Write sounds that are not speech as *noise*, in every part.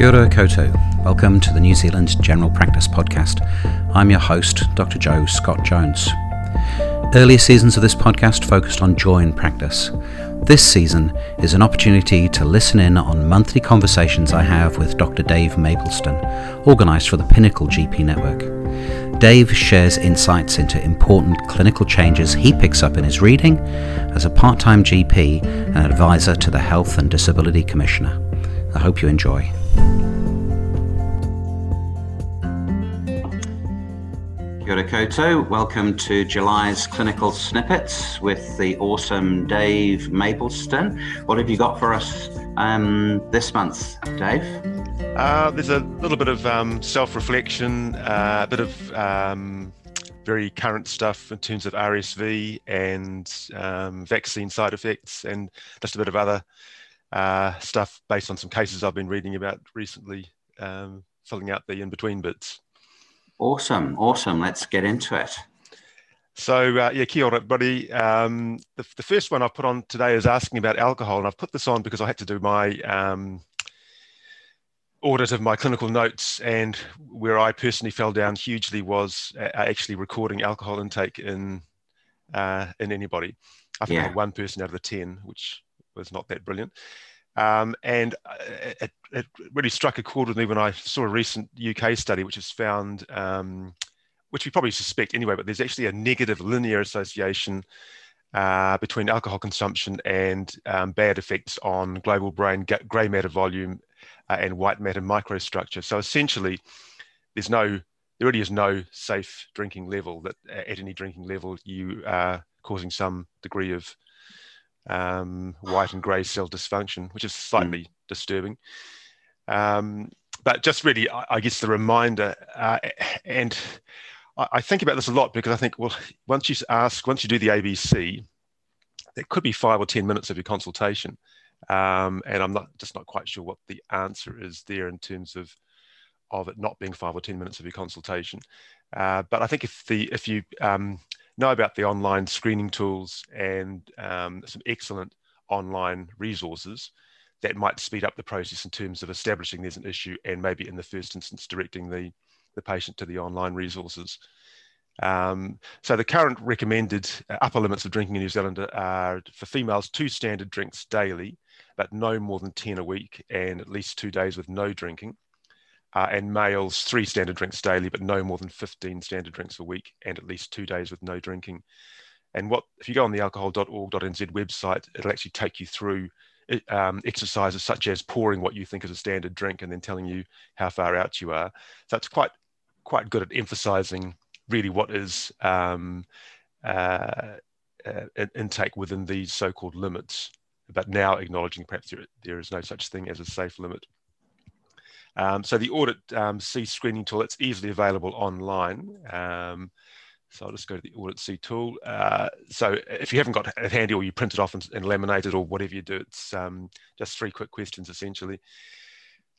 Kia ora. Welcome to the New Zealand General Practice Podcast. I'm your host, Dr. Jo Scott-Jones. Earlier seasons of this podcast focused on joy in practice. This season is an opportunity to listen in on monthly conversations I have with Dr. Dave Maplesden, organised for the Pinnacle GP Network. Dave shares insights into important clinical changes he picks up in his reading as a part time GP and advisor to the Health and Disability Commissioner. I hope you enjoy. Kia koutou. Welcome to July's Clinical Snippets with the awesome Dave Maplesden. What have you got for us um, this month, Dave? Uh, there's a little bit of um, self-reflection, uh, a bit of um, very current stuff in terms of RSV and um, vaccine side effects, and just a bit of other uh, stuff based on some cases I've been reading about recently, um, filling out the in-between bits. Awesome, awesome. Let's get into it. So uh, yeah, kia ora, everybody. Um, the, the, first one I've put on today is asking about alcohol, and I've put this on because I had to do my um, audit of my clinical notes, and where I personally fell down hugely was uh, actually recording alcohol intake in uh, in anybody. I think yeah. I had one person out of the ten, which was not that brilliant. Um, and uh, it, it, really struck a chord with me when I saw a recent UK study, which has found, um, which we probably suspect anyway, but there's actually a negative linear association uh, between alcohol consumption and um, bad effects on global brain grey matter volume uh, and white matter microstructure. So essentially, there's no, there really is no safe drinking level that at any drinking level you are causing some degree of um, white and grey cell dysfunction, which is slightly mm. disturbing. Um, but just really, I, I guess the reminder, uh, and I, I, think about this a lot because I think, well, once you ask, once you do the ABC, it could be five or 10 minutes of your consultation. Um, and I'm not just not quite sure what the answer is there in terms of of it not being five or 10 minutes of your consultation. Uh, but I think if the if you um, know about the online screening tools and um, some excellent online resources that might speed up the process in terms of establishing there's an issue and maybe in the first instance directing the, the patient to the online resources. Um, so the current recommended uh, upper limits of drinking in New Zealand are for females two standard drinks daily, but no more than 10 a week and at least two days with no drinking uh, and males three standard drinks daily, but no more than 15 standard drinks a week, and at least two days with no drinking. And what if you go on the alcohol.org.nz website, it'll actually take you through um, exercises such as pouring what you think is a standard drink and then telling you how far out you are. So it's quite quite good at emphasising really what is um, uh, uh, intake within these so-called limits, but now acknowledging perhaps there, there is no such thing as a safe limit. Um, so the Audit um, C screening tool, it's easily available online. Um, so I'll just go to the Audit C tool. Uh, so if you haven't got it handy or you print it off and, and laminate it or whatever you do, it's um, just three quick questions essentially.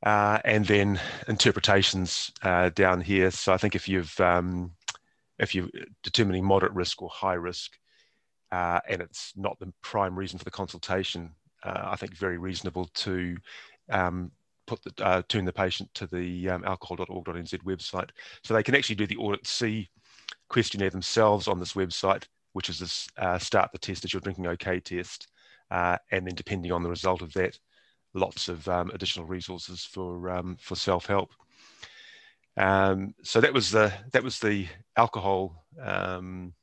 Uh, and then interpretations uh, down here. So I think if you've um, if you're determining moderate risk or high risk, uh, and it's not the prime reason for the consultation, uh, I think very reasonable to um, put the, uh, tune the patient to the um, alcohol.org.nz website. So they can actually do the Audit C questionnaire themselves on this website, which is this uh, start the test as you're drinking okay test. Uh, and then depending on the result of that, lots of um, additional resources for, um, for self-help. Um, so that was the, that was the alcohol um,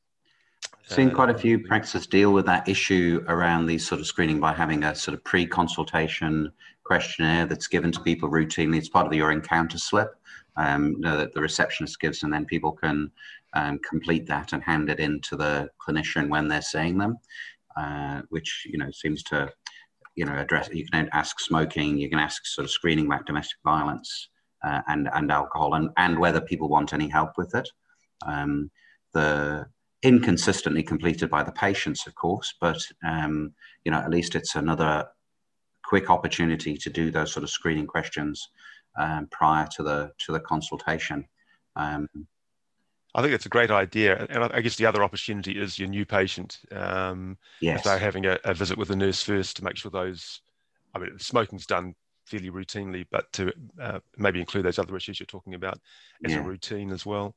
seen quite a uh, few practices deal with that issue around these sort of screening by having a sort of pre-consultation questionnaire that's given to people routinely. It's part of your encounter slip um, that the receptionist gives, and then people can um, complete that and hand it in to the clinician when they're seeing them, uh, which you know seems to you know address. You can ask smoking, you can ask sort of screening about domestic violence uh, and and alcohol, and and whether people want any help with it. Um, the inconsistently completed by the patients, of course, but um, you know at least it's another quick opportunity to do those sort of screening questions um, prior to the to the consultation. Um, I think it's a great idea, and I guess the other opportunity is your new patient. Um, yes, if they're having a, a, visit with the nurse first to make sure those. I mean, smoking's done fairly routinely, but to uh, maybe include those other issues you're talking about as yeah. a routine as well.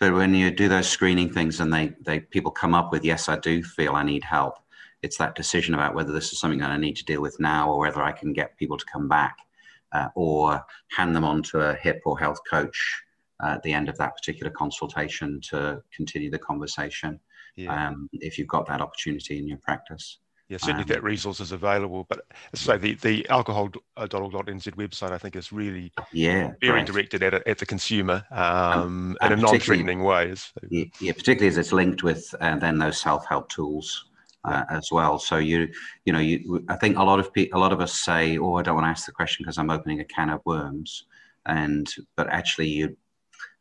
But when you do those screening things and they, they people come up with, yes, I do feel I need help, it's that decision about whether this is something that I need to deal with now or whether I can get people to come back uh, or hand them on to a HIP or health coach uh, at the end of that particular consultation to continue the conversation yeah. um, if you've got that opportunity in your practice. Yeah, certainly um, that resource is available. But so the, the alcohol.org.nz website, I think, is really yeah, very great. directed at, at the consumer um, in a non-threatening way. So. Yeah, yeah, particularly as it's linked with uh, then those self-help tools uh, as well. So you, you know, you, I think a lot of people, a lot of us say, "Oh, I don't want to ask the question because I'm opening a can of worms," and but actually, you,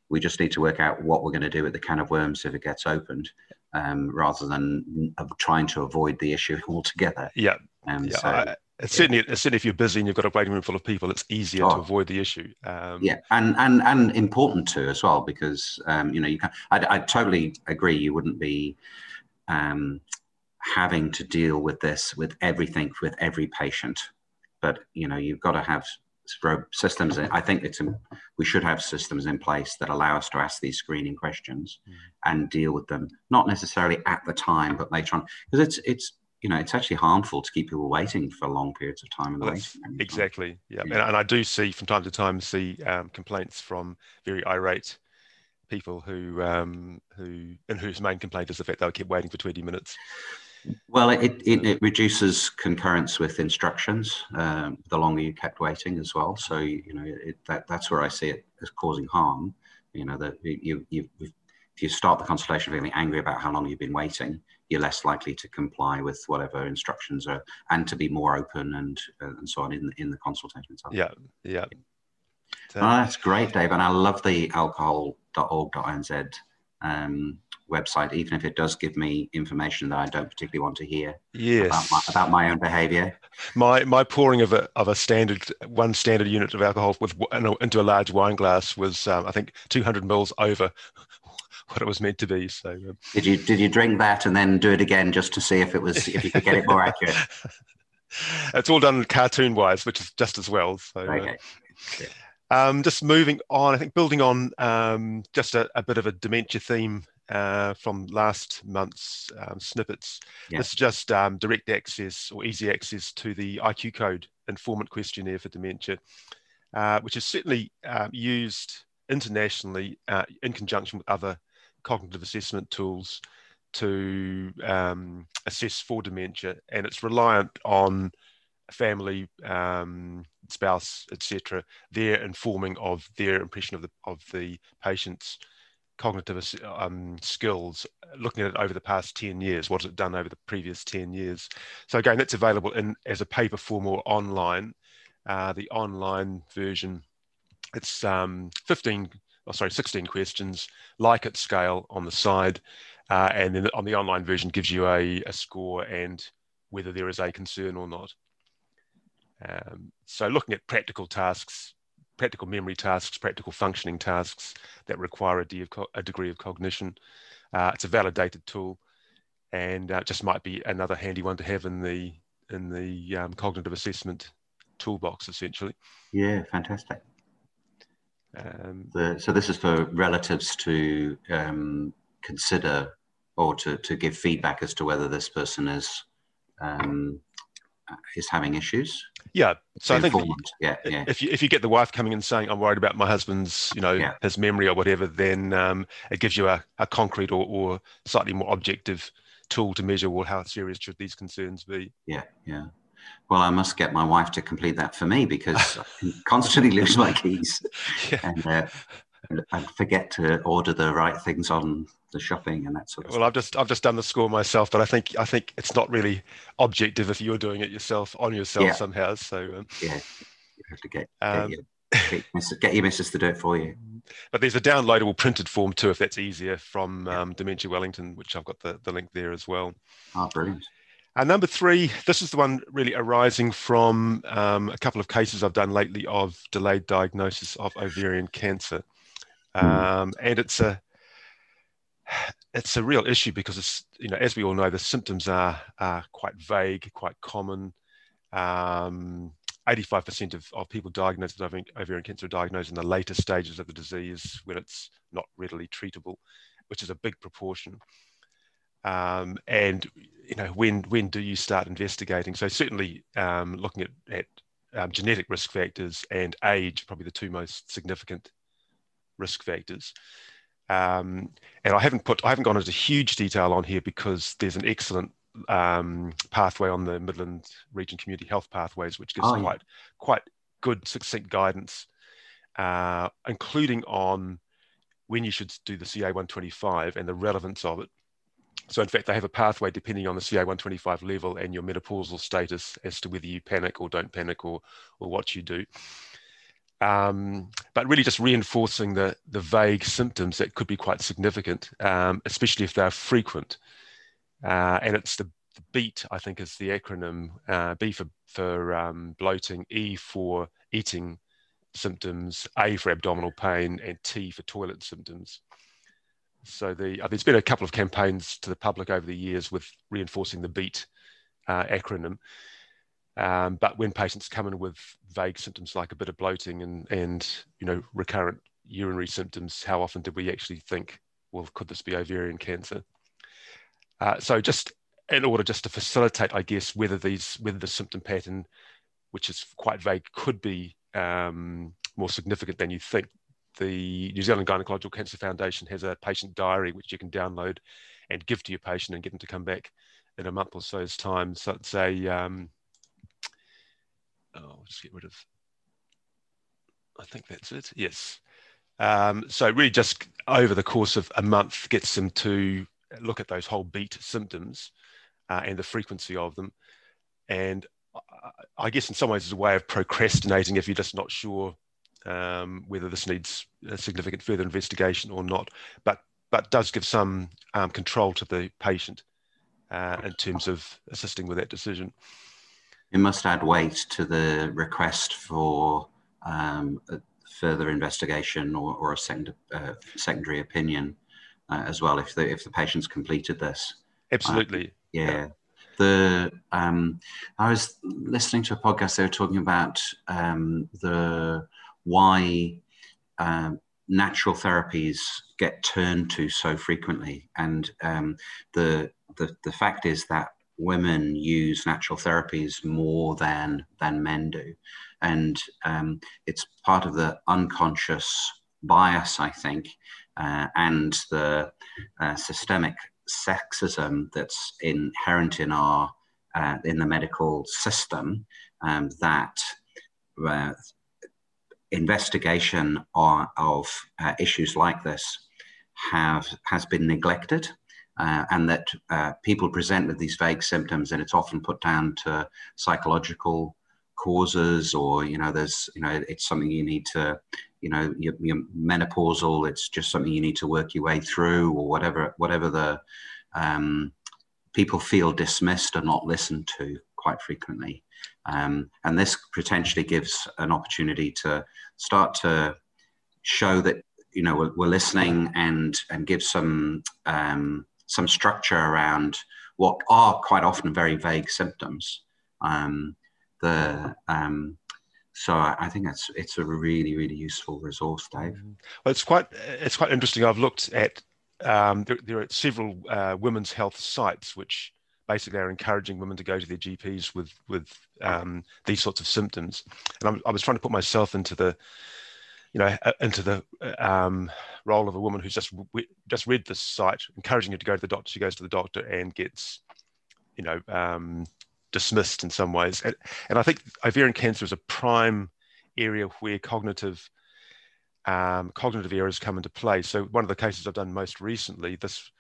we just need to work out what we're going to do with the can of worms if it gets opened, um, rather than trying to avoid the issue *laughs* altogether. Yeah. Um, yeah. So, I, it's certainly, it's certainly if you're busy and you've got a waiting room full of people, it's easier oh, to avoid the issue. Um, yeah, and and and important too as well because um, you know you can. I, I totally agree. You wouldn't be um, having to deal with this with everything with every patient but you know you've got to have systems i think it's we should have systems in place that allow us to ask these screening questions mm. and deal with them not necessarily at the time but later on because it's it's you know it's actually harmful to keep people waiting for long periods of time in the well, exactly yeah. yeah. And, and, i do see from time to time see um, complaints from very irate people who um, who and whose main complaint is the fact they'll keep waiting for 20 minutes well, it, it, it, reduces concurrence with instructions um, the longer you kept waiting as well. So, you know, it, that, that's where I see it as causing harm. You know, that you, you, if you start the consultation feeling angry about how long you've been waiting, you're less likely to comply with whatever instructions are and to be more open and, uh, and so on in, in the consultation itself. Yeah, yeah. So, oh, that's great, Dave. And I love the alcohol.org.nz um, website, even if it does give me information that I don't particularly want to hear. Yes. About my, about my own behaviour. My my pouring of a of a standard one standard unit of alcohol with into a large wine glass was um, I think 200 mils over *laughs* what it was meant to be. So um, did you did you drink that and then do it again just to see if it was if you could get it more accurate? *laughs* it's all done cartoon wise, which is just as well. So. Uh, okay. Uh, um, just moving on, I think building on um, just a, a, bit of a dementia theme uh, from last month's um, snippets. Yeah. This is just um, direct access or easy access to the IQCODE informant questionnaire for dementia, uh, which is certainly uh, used internationally uh, in conjunction with other cognitive assessment tools to um, assess for dementia, and it's reliant on family, um, spouse, etc. Their informing of their impression of the of the patient's cognitive um, skills, looking at it over the past 10 years, what has it done over the previous 10 years? So again, that's available in as a paper form or online. Uh, the online version, it's um, 15, oh, sorry, 16 questions, like Likert scale on the side. Uh, and then on the online version gives you a, a score and whether there is a concern or not. Um, so looking at practical tasks, practical memory tasks, practical functioning tasks that require a, de- a degree of cognition. Uh, it's a validated tool, and uh, just might be another handy one to have in the in the um, cognitive assessment toolbox, essentially. Yeah, fantastic. Um, the, so this is for relatives to um, consider or to, to give feedback as to whether this person is um, is having issues. Yeah. So I think yeah, yeah. if you if you get the wife coming and saying, "I'm worried about my husband's, you know, yeah. his memory or whatever," then um, it gives you a, a concrete or, or slightly more objective tool to measure well how serious should these concerns be. Yeah, yeah. Well, I must get my wife to complete that for me because I *laughs* constantly lose my keys, yeah. and uh, I forget to order the right things on the shopping and that sort of well, stuff. I've just I've just done the score myself, but I think I think it's not really objective if you're doing it yourself on yourself yeah. somehow. So um, yeah, you have to get um, get, your, get, your missus to do it for you. *laughs* But there's a downloadable printed form too, if that's easier, from um, Dementia Wellington, which I've got the, the link there as well. Oh, brilliant. And number three, this is the one really arising from um, a couple of cases I've done lately of delayed diagnosis of ovarian cancer. Hmm. Um, and it's a it's a real issue because it's you know as we all know the symptoms are are quite vague, quite common. Um, 85% of, of people diagnosed with ovarian cancer are diagnosed in the later stages of the disease when it's not readily treatable, which is a big proportion. Um, and you know when when do you start investigating? So certainly um, looking at, at um, genetic risk factors and age, probably the two most significant risk factors. Um, and I haven't put I haven't gone into huge detail on here because there's an excellent um, pathway on the Midland Region Community Health Pathways, which gives oh, quite quite good succinct guidance, uh, including on when you should do the CA125 and the relevance of it. So in fact, they have a pathway depending on the CA125 level and your menopausal status as to whether you panic or don't panic or, or what you do. Um, but really just reinforcing the, the vague symptoms that could be quite significant, um, especially if they're frequent. Uh, and it's the, the, BEAT, I think, is the acronym uh, B for, for um, bloating, E for eating symptoms, A for abdominal pain, and T for toilet symptoms. So the, uh, there's been a couple of campaigns to the public over the years with reinforcing the BEAT uh, acronym. Um, but when patients come in with vague symptoms like a bit of bloating and, and you know recurrent urinary symptoms, how often did we actually think, well, could this be ovarian cancer? Uh, so just in order just to facilitate, I guess, whether these whether the symptom pattern, which is quite vague, could be um, more significant than you think, the New Zealand Gynecological Cancer Foundation has a patient diary which you can download and give to your patient and get them to come back in a month or so's time. So it's a, um, oh, I'll just get rid of, I think that's it. Yes. Um, so really just over the course of a month gets them to look at those whole beat symptoms uh, and the frequency of them. And I guess in some ways it's a way of procrastinating if you're just not sure um, whether this needs significant further investigation or not, but but does give some um, control to the patient uh, in terms of assisting with that decision. It must add weight to the request for um, further investigation or, or a second, uh, secondary opinion uh, as well if the if the patient's completed this. Absolutely. yeah. yeah the um, I was listening to a podcast. They were talking about um, the why um, natural therapies get turned to so frequently. And um, the, the, the fact is that women use natural therapies more than, than men do. And um, it's part of the unconscious bias, I think, uh, and the uh, systemic sexism that's inherent in our uh, in the medical system um, that uh, investigation of, of uh, issues like this have has been neglected uh, and that uh, people present with these vague symptoms and it's often put down to psychological causes or you know there's you know it's something you need to you know you're menopausal it's just something you need to work your way through or whatever whatever the um, people feel dismissed and not listened to quite frequently. Um, and this potentially gives an opportunity to start to show that you know we're, we're listening and and give some um, some structure around what are quite often very vague symptoms. Um, the um, so I think it's it's a really really useful resource, Dave. Mm-hmm. Well, it's quite it's quite interesting. I've looked at um, there, there, are several uh, women's health sites which basically are encouraging women to go to their GPs with with um, these sorts of symptoms. And I'm, i was trying to put myself into the, you know, into the um, role of a woman who's just just read this site, encouraging her to go to the doctor. She goes to the doctor and gets, you know, um, dismissed in some ways. And, and I think ovarian cancer is a prime area where cognitive um, cognitive errors come into play. So one of the cases I've done most recently, this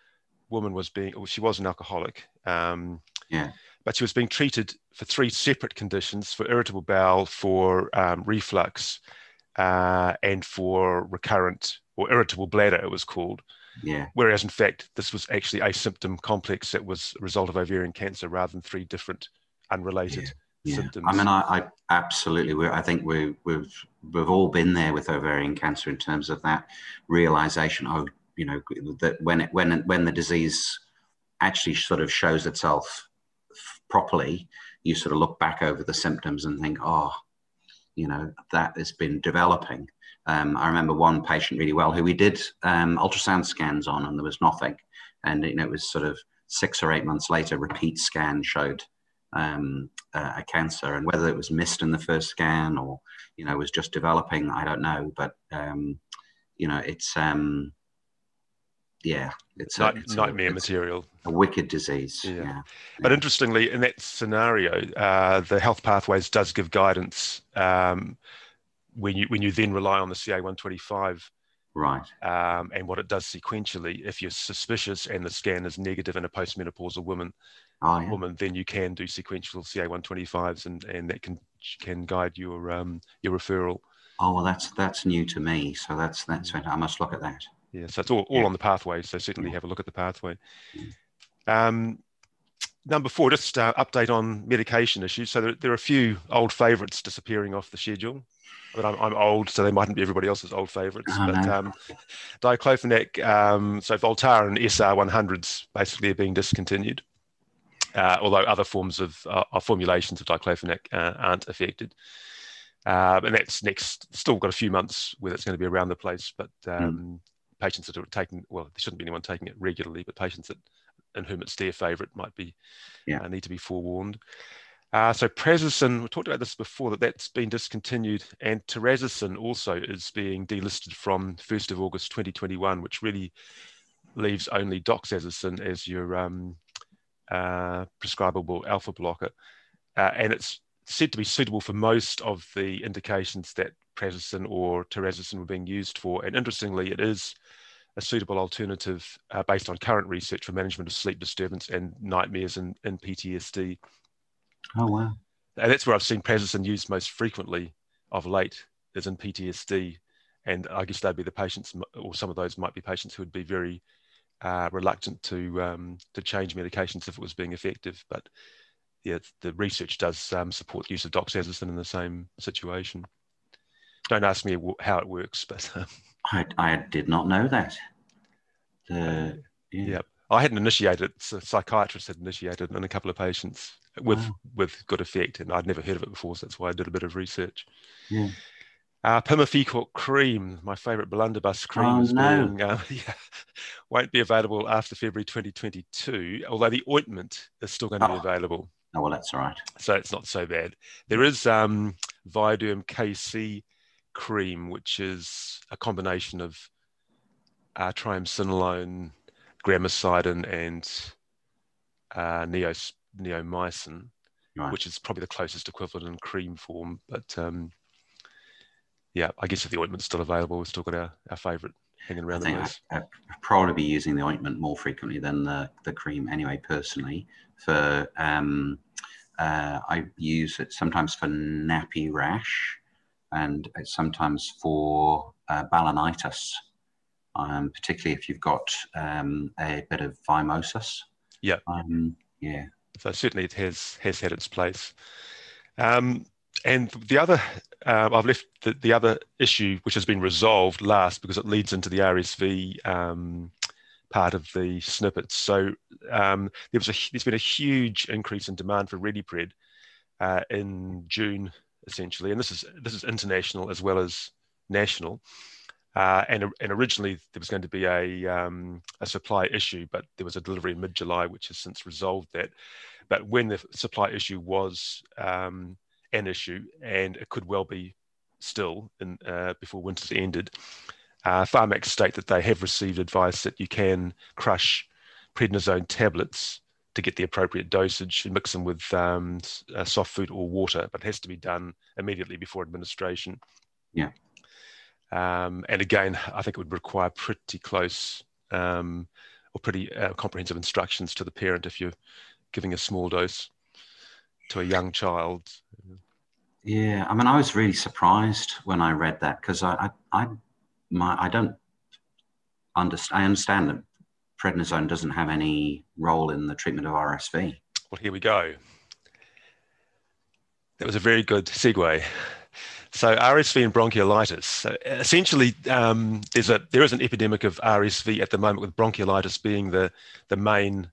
woman was being, well, she was an alcoholic. Um, yeah. But she was being treated for three separate conditions for irritable bowel, for um, reflux, uh, and for recurrent or irritable bladder, it was called. Yeah. Whereas in fact, this was actually a symptom complex that was a result of ovarian cancer rather than three different unrelated yeah. symptoms. I mean, I, I absolutely, we I think we, we've we've all been there with ovarian cancer in terms of that realization. Oh, you know that when it when when the disease actually sort of shows itself properly you sort of look back over the symptoms and think oh you know, that has been developing. Um, I remember one patient really well who we did um, ultrasound scans on, and there was nothing. And you know, it was sort of six or eight months later, repeat scan showed um, uh, a cancer, and whether it was missed in the first scan or you know was just developing, I don't know. But um, you know, it's um, yeah, it's, Night, a, it's nightmare a, it's material. a wicked disease. Yeah. Yeah, But interestingly, in that scenario, uh, the health pathways does give guidance um, when you when you then rely on the CA125 right. um, and what it does sequentially. If you're suspicious and the scan is negative in a postmenopausal woman, Oh, yeah. woman, then you can do sequential CA125s, and and that can can guide your um, your referral. Oh well, that's that's new to me. So that's that's I must look at that. Yeah, so it's all, all on the pathway. So certainly have a look at the pathway. Mm. Um, number four, just uh, update on medication issues. So there, there are a few old favourites disappearing off the schedule. But I'm, I'm old, so they mightn't be everybody else's old favourites. Oh, but no. um, diclofenac, um, so Voltaren and SR100s basically are being discontinued. Uh, although other forms of uh, formulations of diclofenac uh, aren't affected. Um, and that's next, still got a few months where it's going to be around the place, but um, patients that are taking, well, there shouldn't be anyone taking it regularly, but patients that in whom it's their favourite might be Yeah. uh, need to be forewarned. Uh, so Prazosin, we talked about this before that that's been discontinued, and Terazosin also is being delisted from 1st of August 2021, which really leaves only doxazosin as your um, uh, prescribable alpha blocker, uh, and it's said to be suitable for most of the indications that prazosin or terazosin were being used for. And interestingly, it is a suitable alternative uh, based on current research for management of sleep disturbance and nightmares and, and PTSD. Oh wow. And that's where I've seen prazosin used most frequently of late is in PTSD. And I guess they'd be the patients, or some of those might be patients who would be very uh, reluctant to um, to change medications if it was being effective. But yeah, the research does um, support use of doxazosin in the same situation. Don't ask me how it works, but um, I I did not know that. The yeah. yeah, I hadn't initiated it. A psychiatrist had initiated it in a couple of patients with Wow. with good effect, and I'd never heard of it before, so that's why I did a bit of research. Yeah. Uh, cream, my favourite blunderbuss cream, Oh, is no. being, uh, *laughs* yeah, won't be available after February 2022. Although the ointment is still going to be Oh. available, Oh well, that's all right. so it's not so bad. There is um, Viaderm KC cream, which is a combination of uh, triamcinolone, gramicidin, and uh, neos, neomycin, Right. which is probably the closest equivalent in cream form. But um, yeah, I guess if the ointment's still available, we've still got our, our favourite hanging I around the think. I, I'd probably be using the ointment more frequently than the, the cream anyway, personally. For um, uh, I use it sometimes for nappy rash and it's sometimes for uh, balanitis, um, particularly if you've got um, a bit of phimosis. Yeah. Um, yeah. So certainly it has has had its place. Um, and the other, uh, I've left the, the other issue, which has been resolved last because it leads into the RSV um, part of the snippets. So um, there was a, there's been a huge increase in demand for Redipred uh, in June, essentially, and this is this is international as well as national. Uh, and, and originally there was going to be a, um, a supply issue, but there was a delivery in mid-July, which has since resolved that. But when the supply issue was um, an issue, and it could well be still in, uh, before winter's ended, uh, Pharmac state that they have received advice that you can crush prednisone tablets to get the appropriate dosage and mix them with um, uh, soft food or water, but it has to be done immediately before administration. Yeah. Um, and again, I think it would require pretty close um, or pretty uh, comprehensive instructions to the parent if you're giving a small dose to a young child. Yeah, I mean, I was really surprised when I read that because I, I, I, my, I don't understand. I understand that prednisone doesn't have any role in the treatment of RSV. Well, here we go. That was a very good segue. So RSV and bronchiolitis. So essentially, um, there's a there is an epidemic of RSV at the moment, with bronchiolitis being the the main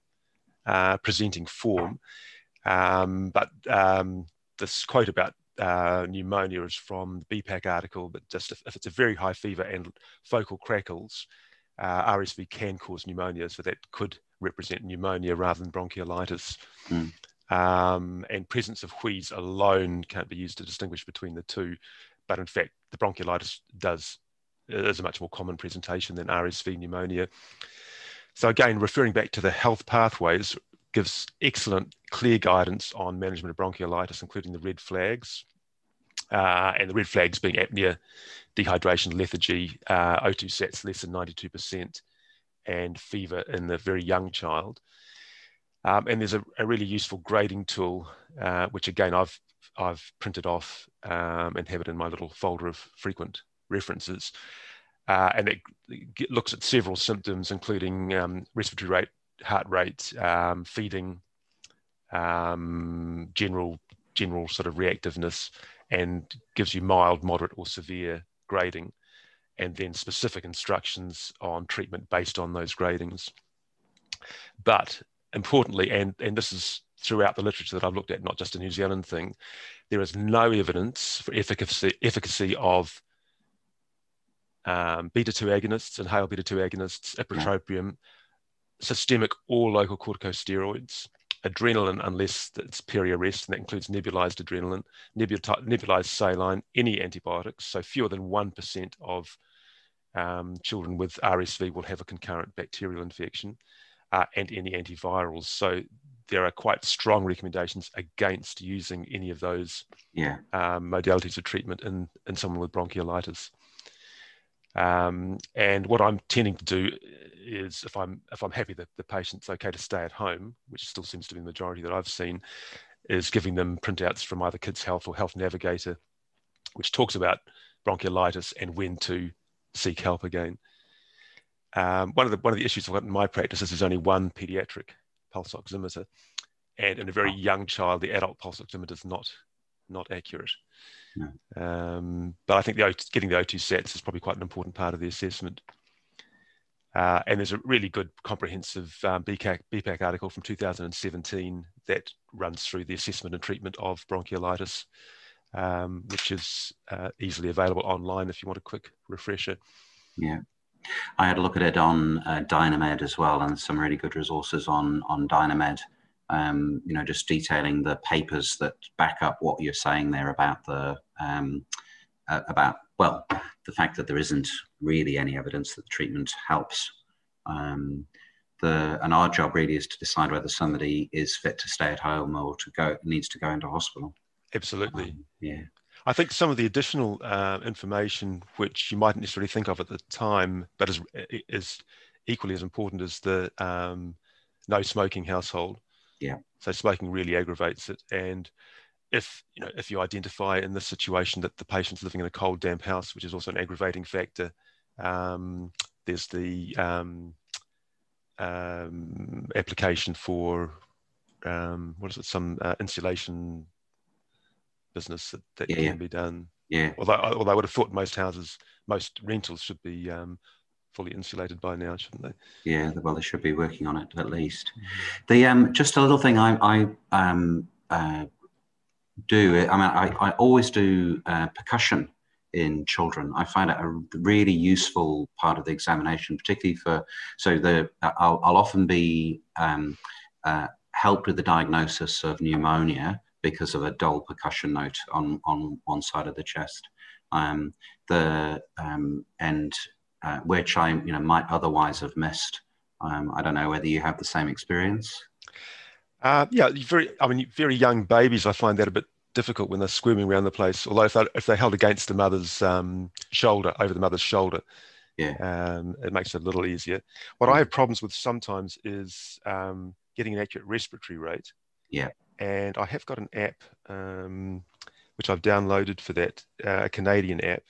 uh, presenting form. Um, but um, this quote about uh, pneumonia is from the BPAC article, but just if, if, it's a very high fever and focal crackles, uh, RSV can cause pneumonia, so that could represent pneumonia rather than bronchiolitis. Mm. Um, and presence of wheeze alone can't be used to distinguish between the two, but in fact, the bronchiolitis does is a much more common presentation than RSV pneumonia. So again, referring back to the health pathways, gives excellent, clear guidance on management of bronchiolitis, including the red flags. Uh, and the red flags being apnea, dehydration, lethargy, uh, O2 sats less than 92%, and fever in the very young child. Um, and there's a, a, really useful grading tool, uh, which again I've I've printed off um, and have it in my little folder of frequent references. Uh, and it, it, looks at several symptoms, including um, respiratory rate, heart rate, um, feeding, um, general general sort of reactiveness, and gives you mild, moderate, or severe grading, and then specific instructions on treatment based on those gradings. But importantly, and and this is throughout the literature that I've looked at, not just a New Zealand thing, there is no evidence for efficacy efficacy of um, beta 2 agonists, inhaled beta 2 agonists, ipratropium, systemic or local corticosteroids, adrenaline unless it's peri-arrest, and that includes nebulized adrenaline, nebulized saline, any antibiotics. So fewer than 1% of um, children with RSV will have a concurrent bacterial infection uh, and any antivirals. So there are quite strong recommendations against using any of those yeah. um, modalities of treatment in, in someone with bronchiolitis. Um, and what I'm tending to do is if I'm if I'm happy that the patient's okay to stay at home, which still seems to be the majority that I've seen, is giving them printouts from either Kids Health or Health Navigator, which talks about bronchiolitis and when to seek help again. Um, one of the one of the issues I've got in my practice is there's only one pediatric pulse oximeter, and in a very young child, the adult pulse oximeter is not not accurate. Um, but I think the getting the O2 sats is probably quite an important part of the assessment. Uh, and there's a really good comprehensive um, BPAC, BPAC article from 2017 that runs through the assessment and treatment of bronchiolitis, um, which is uh, easily available online if you want a quick refresher. Yeah. I had a look at it on uh, Dynamed as well, and some really good resources on on Dynamed um, you know, just detailing the papers that back up what you're saying there about the um, uh, about well, the fact that there isn't really any evidence that the treatment helps. Um, the and our job really is to decide whether somebody is fit to stay at home or to go needs to go into hospital. Absolutely. Um, yeah. I think some of the additional uh, information, which you mightn't necessarily think of at the time, but is, is equally as important as the um, no smoking household, yeah. So smoking really aggravates it. And if you know if you identify in this situation that the patient's living in a cold, damp house, which is also an aggravating factor, um, there's the um, um, application for um, what is it? Some uh, insulation business that, that yeah, can yeah. be done. Yeah. Although, although I would have thought most houses, most rentals should be um, fully insulated by now, shouldn't they? Yeah, well, they should be working on it at least. The um, just a little thing I, I um, uh, do. It. I mean, I, I always do uh, percussion in children. I find it a really useful part of the examination, particularly for so the I'll, I'll often be um, uh, helped with the diagnosis of pneumonia because of a dull percussion note on on one side of the chest. Um, the um, and uh, which I you know might otherwise have missed. Um, I don't know whether you have the same experience. Uh, yeah, very. I mean, very young babies. I find that a bit difficult when they're squirming around the place. Although if they if they're held against the mother's um, shoulder, over the mother's shoulder, yeah, um, it makes it a little easier. What I have problems with sometimes is um, getting an accurate respiratory rate. Yeah, and I have got an app um, which I've downloaded for that, uh, a Canadian app,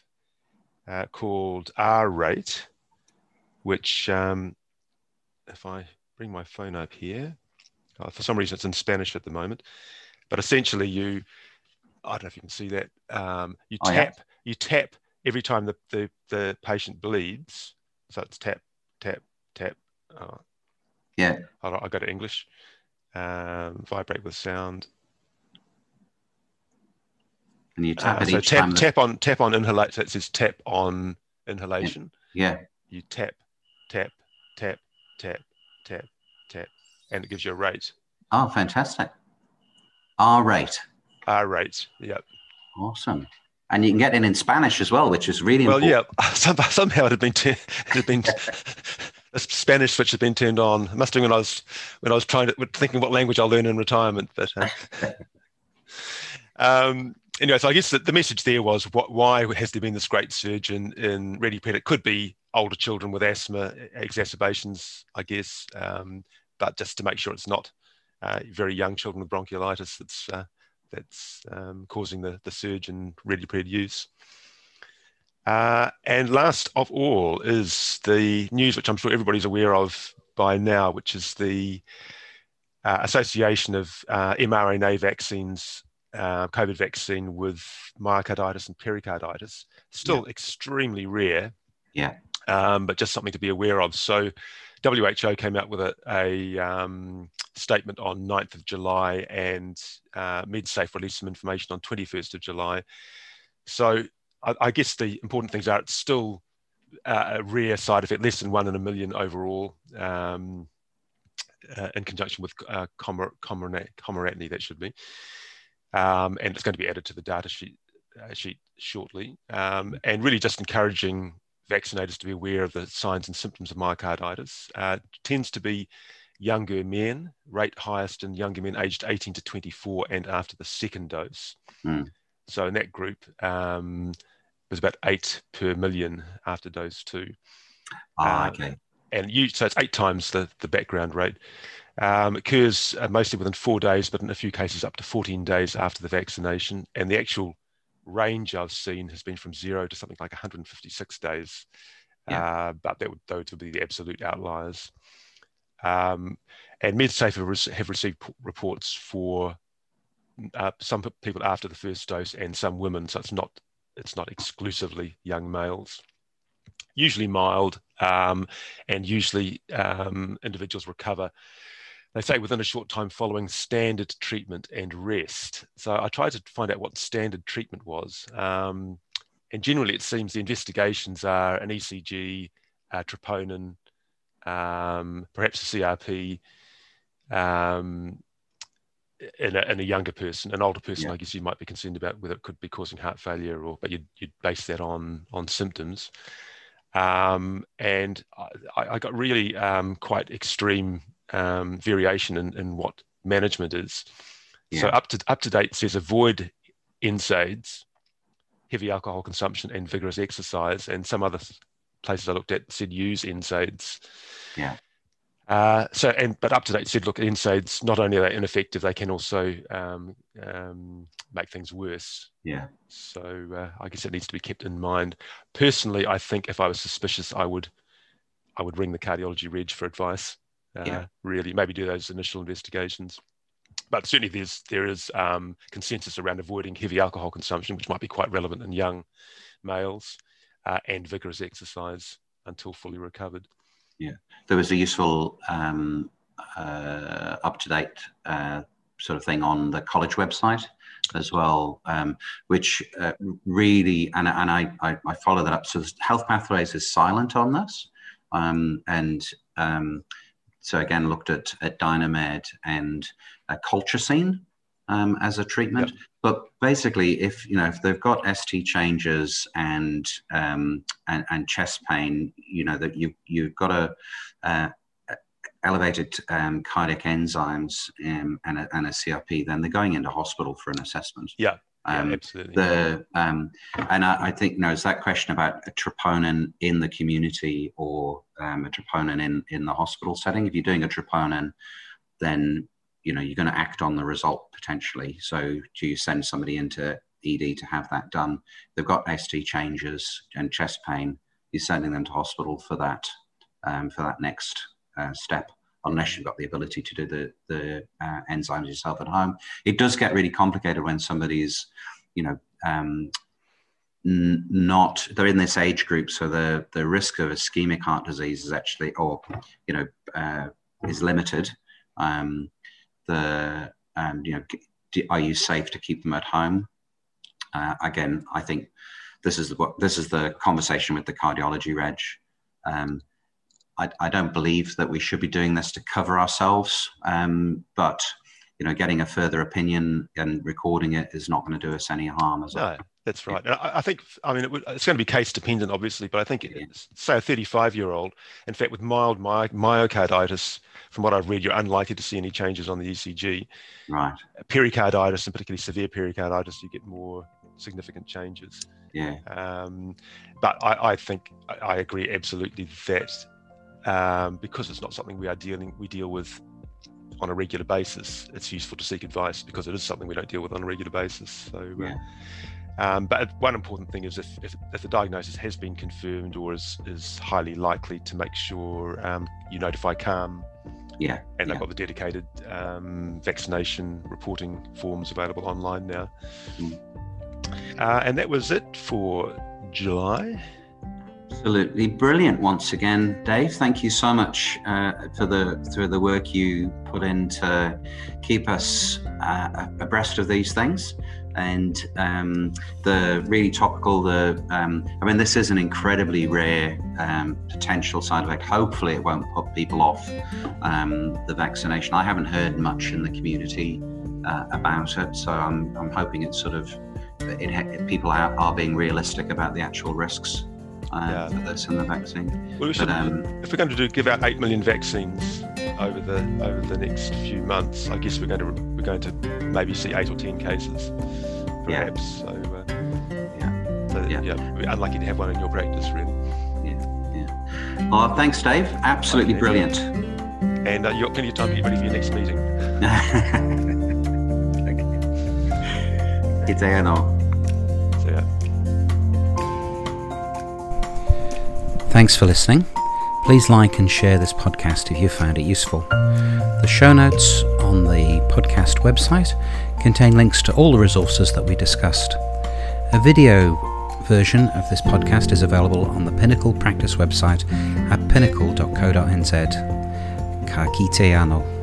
uh, called R Rate, which, um, if I bring my phone up here, uh, for some reason it's in Spanish at the moment, but essentially you, I don't know if you can see that, um, you oh, tap, yeah. you tap every time the, the, the patient bleeds. So it's tap, tap, tap. Uh, yeah. I'll, I'll go to English. Um, vibrate with sound. And you tap Uh, so tap, tap on tap on inhalation. So it says tap on inhalation. yeah. You tap, tap, tap, tap, tap, tap, and it gives you a rate. Oh, fantastic. R rate. R rate. Yep. Awesome. And you can get it in Spanish as well, which is really Well, important. yeah. *laughs* Some, somehow it had been tu- it had been *laughs* the Spanish switch had been turned on. It must have been when I was when I was trying to thinking what language I'll learn in retirement. But uh, *laughs* um, anyway, so I guess the, the message there was what why has there been this great surge in in Redipred? It could be older children with asthma exacerbations, I guess, um, but just to make sure it's not uh, very young children with bronchiolitis that's uh, that's um, causing the, the surge in Redipred use. Uh, and last of all is the news, which I'm sure everybody's aware of by now, which is the uh, association of uh, mRNA vaccines, uh, COVID vaccine with myocarditis and pericarditis. Still extremely rare, Yeah. um, but just something to be aware of. So, WHO came out with a, a um, statement on 9th of July, and uh, MedSafe released some information on 21st of July. So, I, I guess the important things are it's still a rare side effect, less than one in a million overall. Um, uh, in conjunction with uh, Comor- Comirnaty, that should be. Um, and it's going to be added to the data sheet, uh, sheet shortly. Um, and really just encouraging vaccinators to be aware of the signs and symptoms of myocarditis. Uh, tends to be younger men, rate highest in younger men aged 18 to 24 and after the second dose. Mm. So in that group, um, it was about eight per million after dose two Ah, Uh, okay. and you, so it's eight times the, the background rate. Um, occurs uh, mostly within four days, but in a few cases up to 14 days after the vaccination. And the actual range I've seen has been from zero to something like 156 days. Uh, but that would, those would be the absolute outliers. Um, and MedSafe have, rec- have received p- reports for uh, some p- people after the first dose and some women. So it's not it's not exclusively young males. Usually mild, um, and usually um, individuals recover. They say within a short time following standard treatment and rest. So I tried to find out what standard treatment was. Um, and generally, it seems the investigations are an ECG, uh, troponin, um, perhaps a CRP, um, in, a, in a younger person, an older person, Yeah. I guess you might be concerned about whether it could be causing heart failure, or but you'd, you'd base that on on symptoms. Um, and I, I got really um, quite extreme um, variation in, in what management is. So up to UpToDate says avoid NSAIDs, heavy alcohol consumption, and vigorous exercise. And some other places I looked at said use NSAIDs. Yeah. Uh, so and but UpToDate said look NSAIDs not only are they ineffective they can also um, um, make things worse. Yeah. So uh, I guess it needs to be kept in mind. Personally, I think if I was suspicious, I would I would ring the cardiology reg for advice. Uh, Yeah. Really, maybe do those initial investigations. But certainly, there's there is um, consensus around avoiding heavy alcohol consumption, which might be quite relevant in young males, uh, and vigorous exercise until fully recovered. Yeah, there was a useful um, uh, up to date uh, sort of thing on the college website as well, um, which uh, really, and, and I, I, I follow that up. So Health Pathways is silent on this. Um, and um, so again, looked at, at Dynamed and uh, Colchicine um, as a treatment. But basically, if you know if they've got ST changes and um, and, and chest pain, you know that you you've got a uh, elevated um, cardiac enzymes um, and, a, and a CRP, then they're going into hospital for an assessment. Yeah, Um, yeah, absolutely. the um, and I, I think you know is that question about a troponin in the community or um, a troponin in in the hospital setting. If you're doing a troponin, then you know you're going to act on the result potentially. So do you send somebody into ED to have that done? They've got ST changes and chest pain. You're sending them to hospital for that um, for that next uh, step. Unless you've got the ability to do the the uh, enzymes yourself at home, it does get really complicated when somebody's, you know, um, n- not they're in this age group, so the the risk of ischemic heart disease is actually, or you know, uh, is limited. Um, the um, you know, are you safe to keep them at home? Uh, again, I think this is what this is the conversation with the cardiology reg. Um, I, I, don't believe that we should be doing this to cover ourselves, um, but you know, getting a further opinion and recording it is not going to do us any harm. As no, that's right. I, I, think, I mean, it would, it's going to be case dependent, obviously, but I think, yeah. say, a 35 year old, in fact, with mild my, myocarditis, from what I've read, you're unlikely to see any changes on the ECG. Right. Pericarditis, and particularly severe pericarditis, you get more significant changes. Yeah. Um, but I, I think I, I, agree absolutely that um, because it's not something we are dealing we deal with on a regular basis, it's useful to seek advice because it is something we don't deal with on a regular basis. So, uh, yeah. um, but one important thing is if, if, if, the diagnosis has been confirmed or is, is highly likely to make sure um, you notify CARM. Yeah. And they've yeah. got the dedicated um, vaccination reporting forms available online now. Mm. Uh, and that was it for July. Absolutely brilliant once again, Dave. Thank you so much uh, for the for the work you put in to keep us uh, abreast of these things. And um, the really topical, the um, I mean, this is an incredibly rare um, potential side effect. Hopefully, it won't put people off um, the vaccination. I haven't heard much in the community uh, about it, so I'm, I'm hoping it's sort of it, it, people are, are being realistic about the actual risks uh, yeah. for this and the vaccine. Well, we should, but, um, if we're going to do give out eight million vaccines over the over the next few months, I guess we're going to we're going to maybe see eight or ten cases, perhaps. Yeah. So, uh, yeah. So, yeah. yeah, we're unlucky to have one in your practice, really. Yeah, yeah. Oh, thanks, Dave. Absolutely okay. brilliant. And uh, you've got plenty of time to get ready for your next meeting. okay. *laughs* It's ANO. Thanks for listening. Please like and share this podcast if you found it useful. The show notes on the podcast website contain links to all the resources that we discussed. A video version of this podcast is available on the Pinnacle Practice website at pinnacle.co.nz. Ka ano.